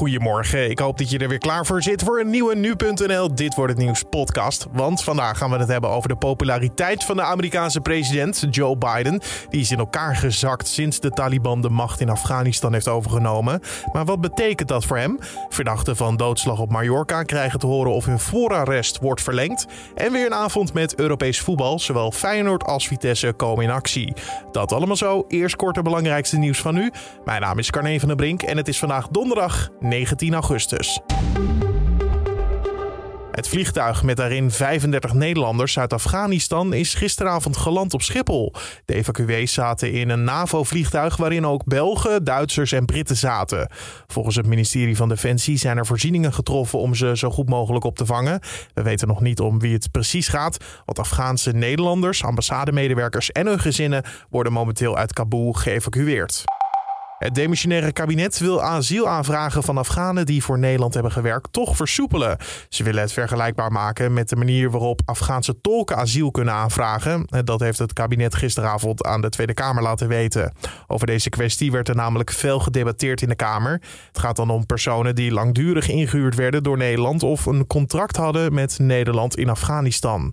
Goedemorgen, ik hoop dat je er weer klaar voor zit voor een nieuwe Nu.nl Dit Wordt Het Nieuws podcast. Want vandaag gaan we het hebben over de populariteit van de Amerikaanse president Joe Biden. Die is in elkaar gezakt sinds de Taliban de macht in Afghanistan heeft overgenomen. Maar wat betekent dat voor hem? Verdachten van doodslag op Mallorca krijgen te horen of hun voorarrest wordt verlengd. En weer een avond met Europees voetbal. Zowel Feyenoord als Vitesse komen in actie. Dat allemaal zo. Eerst kort het belangrijkste nieuws van nu. Mijn naam is Carne van der Brink en het is vandaag donderdag 19 augustus. Het vliegtuig met daarin 35 Nederlanders uit Afghanistan is gisteravond geland op Schiphol. De evacuees zaten in een NAVO-vliegtuig waarin ook Belgen, Duitsers en Britten zaten. Volgens het ministerie van Defensie zijn er voorzieningen getroffen om ze zo goed mogelijk op te vangen. We weten nog niet om wie het precies gaat, want Afghaanse Nederlanders, ambassademedewerkers en hun gezinnen worden momenteel uit Kabul geëvacueerd. Het demissionaire kabinet wil asielaanvragen van Afghanen die voor Nederland hebben gewerkt toch versoepelen. Ze willen het vergelijkbaar maken met de manier waarop Afghaanse tolken asiel kunnen aanvragen. Dat heeft het kabinet gisteravond aan de Tweede Kamer laten weten. Over deze kwestie werd er namelijk veel gedebatteerd in de Kamer. Het gaat dan om personen die langdurig ingehuurd werden door Nederland of een contract hadden met Nederland in Afghanistan.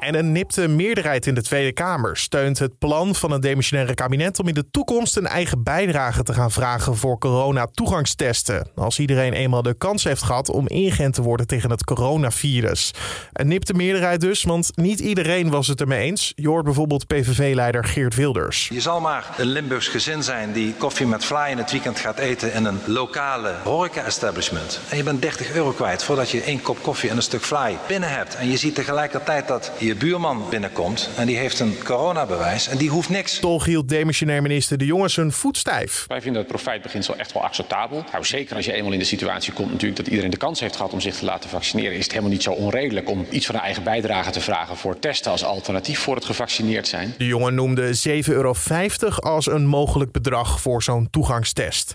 En een nipte meerderheid in de Tweede Kamer steunt het plan van het demissionaire kabinet om in de toekomst een eigen bijdrage te gaan vragen voor corona-toegangstesten. Als iedereen eenmaal de kans heeft gehad om ingeënt te worden tegen het coronavirus. Een nipte meerderheid dus, want niet iedereen was het ermee eens. Je hoort bijvoorbeeld PVV-leider Geert Wilders. Je zal maar een Limburgs gezin zijn die koffie met fly in het weekend gaat eten in een lokale horeca-establishment. En je bent 30 euro kwijt voordat je één kop koffie en een stuk fly binnen hebt. En je ziet tegelijkertijd dat je je buurman binnenkomt en die heeft een coronabewijs en die hoeft niks. Toch hield demissionair minister De Jonge zijn voet stijf. Wij vinden het profijtbeginsel echt wel acceptabel. Nou, zeker als je eenmaal in de situatie komt natuurlijk dat iedereen de kans heeft gehad om zich te laten vaccineren, is het helemaal niet zo onredelijk om iets van een eigen bijdrage te vragen voor testen als alternatief voor het gevaccineerd zijn. De jongen noemde 7,50 euro als een mogelijk bedrag voor zo'n toegangstest.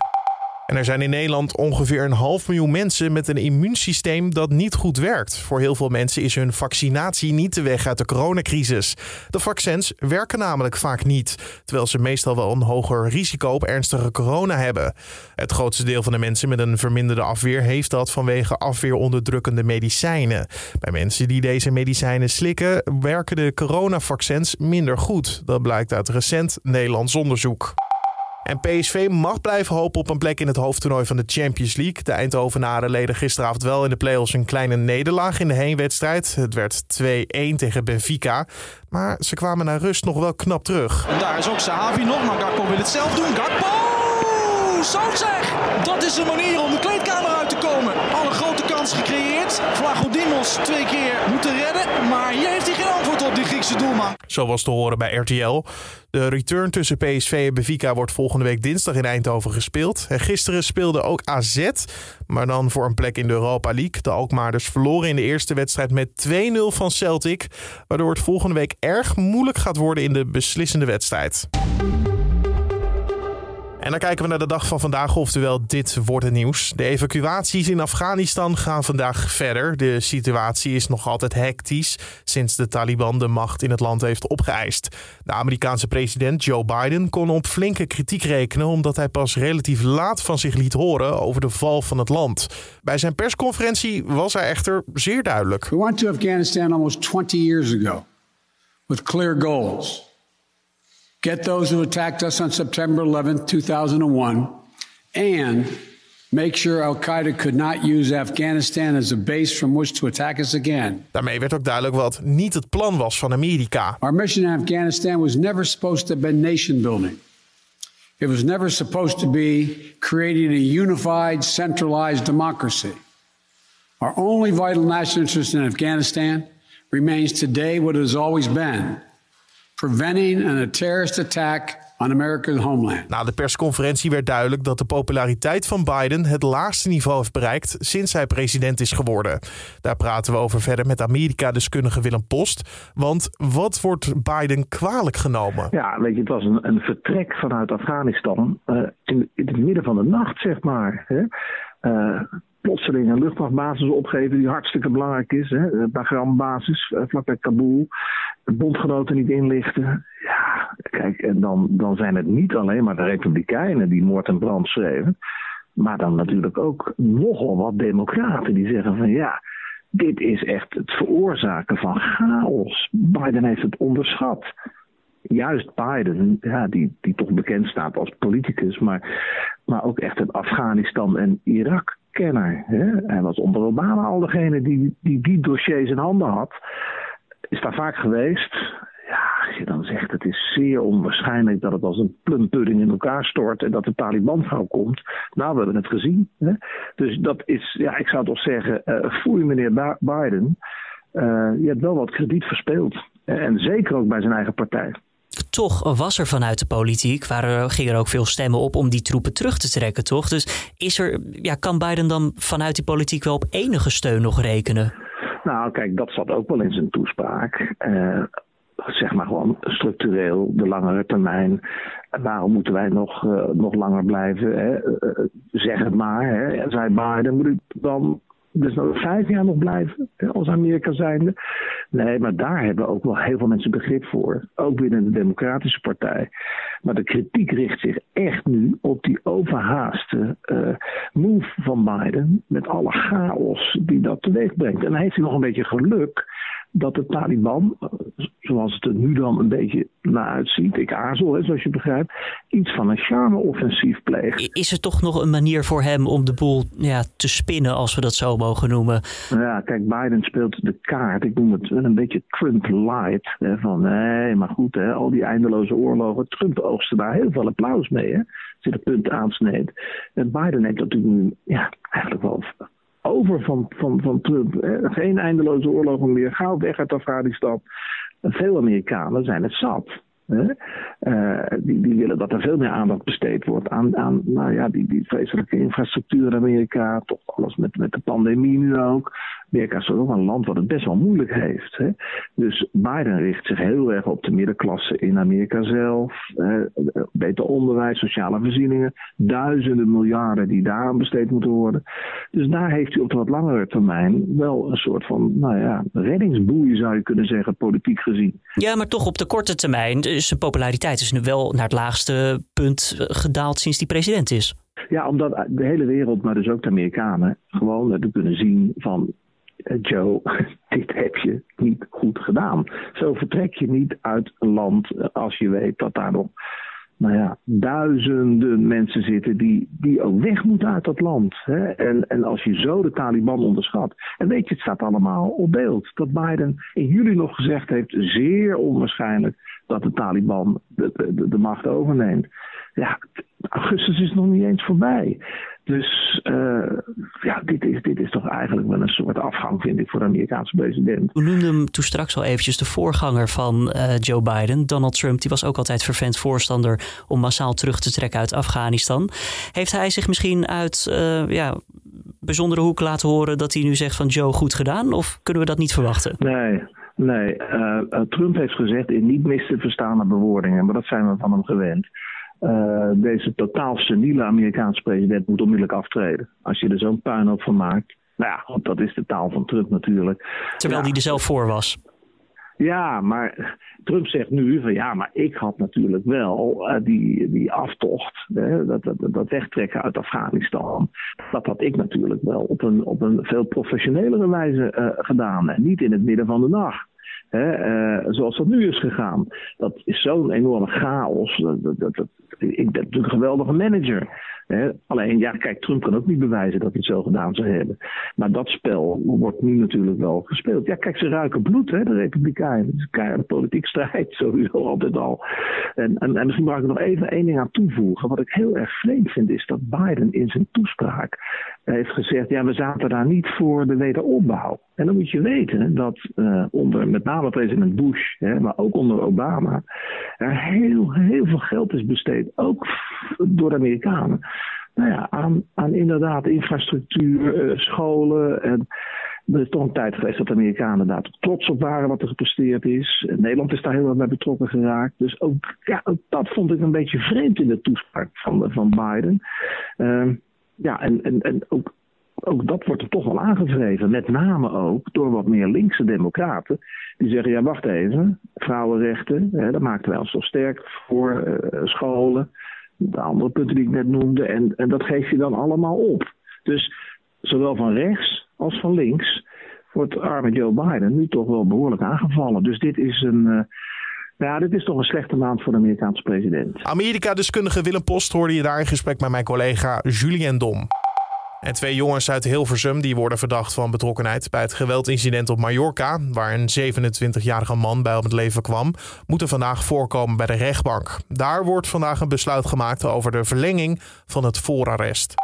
En er zijn in Nederland ongeveer een half miljoen mensen met een immuunsysteem dat niet goed werkt. Voor heel veel mensen is hun vaccinatie niet de weg uit de coronacrisis. De vaccins werken namelijk vaak niet, terwijl ze meestal wel een hoger risico op ernstige corona hebben. Het grootste deel van de mensen met een verminderde afweer heeft dat vanwege afweeronderdrukkende medicijnen. Bij mensen die deze medicijnen slikken, werken de coronavaccins minder goed. Dat blijkt uit recent Nederlands onderzoek. En PSV mag blijven hopen op een plek in het hoofdtoernooi van de Champions League. De Eindhovenaren leden gisteravond wel in de play-offs een kleine nederlaag in de heenwedstrijd. Het werd 2-1 tegen Benfica. Maar ze kwamen naar rust nog wel knap terug. En daar is ook Sahavi nog, maar Gakpo wil het zelf doen. Gakpo! Zo zeg! Dat is de manier om de kleedkamer uit te komen. Alle grote kans gecreëerd. Vlagodimos twee keer moeten redden. Maar hier heeft hij geen antwoord op, die Griekse doelman. Zo was te horen bij RTL. De return tussen PSV en Benfica wordt volgende week dinsdag in Eindhoven gespeeld. En gisteren speelde ook AZ, maar dan voor een plek in de Europa League. De Alkmaarders verloren in de eerste wedstrijd met 2-0 van Celtic. Waardoor het volgende week erg moeilijk gaat worden in de beslissende wedstrijd. En dan kijken we naar de dag van vandaag, oftewel dit wordt het nieuws. De evacuaties in Afghanistan gaan vandaag verder. De situatie is nog altijd hectisch sinds de Taliban de macht in het land heeft opgeëist. De Amerikaanse president Joe Biden kon op flinke kritiek rekenen omdat hij pas relatief laat van zich liet horen over de val van het land. Bij zijn persconferentie was hij echter zeer duidelijk. We went to Afghanistan almost 20 years ago with clear goals. Get those who attacked us on September 11th, 2001, and make sure Al Qaeda could not use Afghanistan as a base from which to attack us again. Daarmee werd ook duidelijk wat niet het plan was van Amerika. Our mission in Afghanistan was never supposed to have been nation building. It was never supposed to be creating a unified, centralized democracy. Our only vital national interest in Afghanistan remains today what it has always been preventing a terrorist attack on America's homeland. Na de persconferentie werd duidelijk dat de populariteit van Biden het laagste niveau heeft bereikt sinds hij president is geworden. Daar praten we over verder met Amerika-deskundige Willem Post. Want wat wordt Biden kwalijk genomen? Ja, weet je, het was een, een vertrek vanuit Afghanistan uh, in, in, het midden van de nacht, zeg maar. Hè? Uh, plotseling een luchtmachtbasis opgeven die hartstikke belangrijk is. Hè? Bagram-basis, uh, vlakbij Kabul de bondgenoten niet inlichten. Ja, kijk, en dan, dan zijn het niet alleen maar de Republikeinen die moord en brand schreven. Maar dan natuurlijk ook nogal wat democraten die zeggen van ja, dit is echt het veroorzaken van chaos. Biden heeft het onderschat. Juist Biden, ja, die, die toch bekend staat als politicus, maar, maar ook echt een Afghanistan- en Irak-kenner. Hij was onder Obama al degene die, die die dossiers in handen had. Is daar vaak geweest. Ja, als je dan zegt het is zeer onwaarschijnlijk dat het als een plumpudding in elkaar stort en dat de Taliban gauw komt. Nou, we hebben het gezien. Hè? Dus dat is, ja, ik zou toch zeggen, uh, foei meneer Biden. Uh, je hebt wel wat krediet verspeeld. En zeker ook bij zijn eigen partij. Toch was er vanuit de politiek, waren, gingen er ook veel stemmen op om die troepen terug te trekken, toch? Dus is er, ja, kan Biden dan vanuit die politiek wel op enige steun nog rekenen? Nou, kijk, dat zat ook wel in zijn toespraak. Uh, zeg maar gewoon structureel, de langere termijn. Waarom moeten wij nog, uh, nog langer blijven? Hè? Uh, zeg het maar. Hè? Zei Biden, moet ik dan dus nog vijf jaar nog blijven als Amerika zijnde. Nee, maar daar hebben ook wel heel veel mensen begrip voor. Ook binnen de Democratische Partij. Maar de kritiek richt zich echt nu op die overhaaste uh, move van Biden. Met alle chaos die dat teweeg brengt. En dan heeft hij nog een beetje geluk dat de Taliban, zoals het er nu dan een beetje naar uitziet, ik aarzel, hè, zoals je begrijpt, iets van een charme-offensief pleegt. Is er toch nog een manier voor hem om de boel ja, te spinnen, als we dat zo mogen noemen? Ja, kijk, Biden speelt de kaart, ik noem het een beetje Trump-light. Van nee, maar goed, hè, al die eindeloze oorlogen. Trump oogste daar heel veel applaus mee, hè, als hij de punt aansneed. En Biden neemt natuurlijk nu ja, eigenlijk wel over van, van, van Trump. Geen eindeloze oorlogen meer. Ga weg uit Afghanistan. Veel Amerikanen zijn het zat. Uh, die, die willen dat er veel meer aandacht besteed wordt aan, aan nou ja, die, die vreselijke infrastructuur in Amerika. Toch alles met, met de pandemie nu ook. Amerika is ook een land wat het best wel moeilijk heeft. Hè? Dus Biden richt zich heel erg op de middenklasse in Amerika zelf. beter onderwijs, sociale voorzieningen. Duizenden miljarden die daaraan besteed moeten worden. Dus daar heeft hij op de wat langere termijn wel een soort van nou ja, reddingsboei zou je kunnen zeggen, politiek gezien. Ja, maar toch op de korte termijn. Dus zijn populariteit is nu wel naar het laagste punt gedaald sinds die president is. Ja, omdat de hele wereld, maar dus ook de Amerikanen, gewoon hebben kunnen zien van eh, Joe, dit heb je niet goed gedaan. Zo vertrek je niet uit een land eh, als je weet dat daar nog nou ja, duizenden mensen zitten die, die ook weg moeten uit dat land. Hè? En, en als je zo de Taliban onderschat. En weet je, het staat allemaal op beeld. Dat Biden in juli nog gezegd heeft, zeer onwaarschijnlijk dat de Taliban de, de, de macht overneemt. Ja, augustus is nog niet eens voorbij. Dus uh, ja, dit is, dit is toch eigenlijk wel een soort afgang, vind ik, voor de Amerikaanse president. We noemden hem toen straks al eventjes de voorganger van uh, Joe Biden. Donald Trump, die was ook altijd vervent voorstander om massaal terug te trekken uit Afghanistan. Heeft hij zich misschien uit uh, ja, bijzondere hoek laten horen dat hij nu zegt van Joe, goed gedaan? Of kunnen we dat niet verwachten? Nee, nee. Trump heeft gezegd in niet mis te verstaande bewoordingen, maar dat zijn we van hem gewend uh, deze totaal seniele Amerikaanse president moet onmiddellijk aftreden. Als je er zo'n puinhoop van maakt. Nou ja, goed, dat is de taal van Trump natuurlijk. Terwijl ja. hij er zelf voor was. Ja, maar Trump zegt nu van ja, maar ik had natuurlijk wel uh, die, die aftocht, hè, dat, dat, dat wegtrekken uit Afghanistan. Dat had ik natuurlijk wel op een, op een veel professionelere wijze uh, gedaan. En niet in het midden van de nacht. Uh, zoals dat nu is gegaan. Dat is zo'n enorme chaos. Dat, dat, dat, ik ben natuurlijk een geweldige manager. Alleen, ja, kijk, Trump kan ook niet bewijzen dat hij het zo gedaan zou hebben. Maar dat spel wordt nu natuurlijk wel gespeeld. Ja, kijk, ze ruiken bloed, hè, de Republikeinen. Het is een keiharde politiek strijd, sowieso altijd al. En, en, en misschien mag ik nog even één ding aan toevoegen. Wat ik heel erg vreemd vind, is dat Biden in zijn toespraak heeft gezegd: ja, we zaten daar niet voor de wederopbouw. En dan moet je weten dat uh, onder met name president Bush, hè, maar ook onder Obama, er heel, heel veel geld is besteed, ook door de Amerikanen, nou ja, aan, aan inderdaad infrastructuur, uh, scholen. En er is toch een tijd geweest dat de Amerikanen daar trots op waren wat er gepresteerd is. Nederland is daar heel erg bij betrokken geraakt. Dus ook, ja, dat vond ik een beetje vreemd in de toespraak van, van Biden. Uh, ja, en, en, en ook ook dat wordt er toch wel aangevreven. Met name ook door wat meer linkse democraten. Die zeggen, ja wacht even, vrouwenrechten, hè, daar maakten wij ons zo sterk voor, uh, scholen. De andere punten die ik net noemde. En, en dat geef je dan allemaal op. Dus zowel van rechts als van links wordt arme Joe Biden nu toch wel behoorlijk aangevallen. Dus dit is een. Uh, ja, dit is toch een slechte maand voor de Amerikaanse president. Amerika-deskundige Willem Post hoorde je daar in gesprek met mijn collega Julien Dom. En twee jongens uit Hilversum die worden verdacht van betrokkenheid bij het geweldincident op Mallorca, waar een 27-jarige man bij om het leven kwam, moeten vandaag voorkomen bij de rechtbank. Daar wordt vandaag een besluit gemaakt over de verlenging van het voorarrest.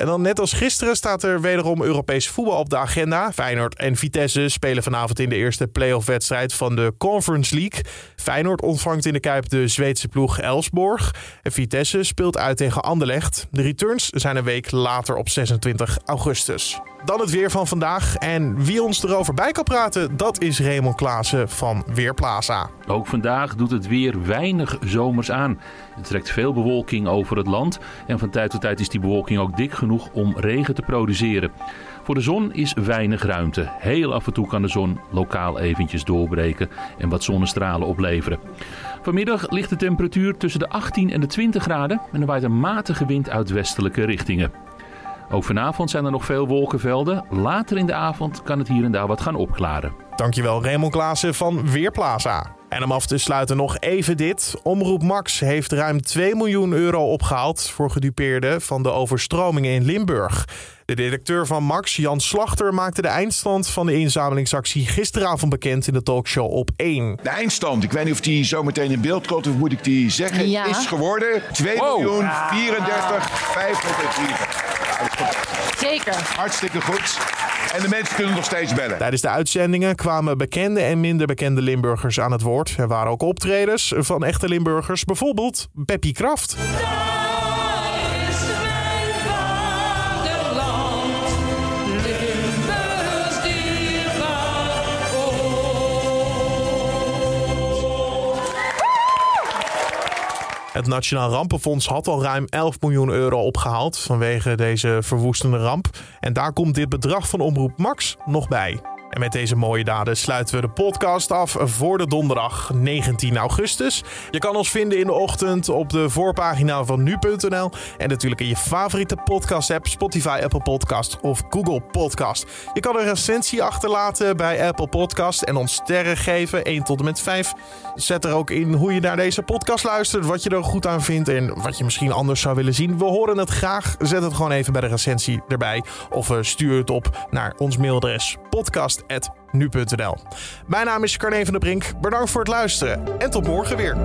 En dan net als gisteren staat er wederom Europees voetbal op de agenda. Feyenoord en Vitesse spelen vanavond in de eerste playoff-wedstrijd van de Conference League. Feyenoord ontvangt in de Kuip de Zweedse ploeg Elsborg. En Vitesse speelt uit tegen Anderlecht. De returns zijn een week later op 26 augustus. Dan het weer van vandaag. En wie ons erover bij kan praten, dat is Raymond Klaassen van Weerplaza. Ook vandaag doet het weer weinig zomers aan. Het trekt veel bewolking over het land. En van tijd tot tijd is die bewolking ook dik genoeg om regen te produceren. Voor de zon is weinig ruimte. Heel af en toe kan de zon lokaal eventjes doorbreken en wat zonnestralen opleveren. Vanmiddag ligt de temperatuur tussen de 18 en de 20 graden en er waait een matige wind uit westelijke richtingen. Ook vanavond zijn er nog veel wolkenvelden. Later in de avond kan het hier en daar wat gaan opklaren. Dankjewel Raymond Klaassen van Weerplaza. En om af te sluiten nog even dit. Omroep Max heeft ruim 2 miljoen euro opgehaald voor gedupeerden van de overstromingen in Limburg. De directeur van Max, Jan Slachter, maakte de eindstand van de inzamelingsactie gisteravond bekend in de talkshow op 1. De eindstand, ik weet niet of die zo meteen in beeld komt of moet ik die zeggen, Ja. is geworden 2 miljoen 34 Zeker. Hartstikke goed. En de mensen kunnen nog steeds bellen. Tijdens de uitzendingen kwamen bekende en minder bekende Limburgers aan het woord. Er waren ook optredens van echte Limburgers, bijvoorbeeld Peppy Kraft. Het Nationaal Rampenfonds had al ruim 11 miljoen euro opgehaald vanwege deze verwoestende ramp. En daar komt dit bedrag van Omroep Max nog bij. En met deze mooie daden sluiten we de podcast af voor de donderdag 19 augustus. Je kan ons vinden in de ochtend op de voorpagina van nu.nl. En natuurlijk in je favoriete podcast-app, Spotify, Apple Podcast of Google Podcast. Je kan een recensie achterlaten bij Apple Podcast en ons sterren geven, 1 tot en met 5. Zet er ook in hoe je naar deze podcast luistert, wat je er goed aan vindt en wat je misschien anders zou willen zien. We horen het graag. Zet het gewoon even bij de recensie erbij. Of eh, stuur het op naar ons mailadres podcast.nu.nl. Mijn naam is Carne van der Brink. Bedankt voor het luisteren en tot morgen weer.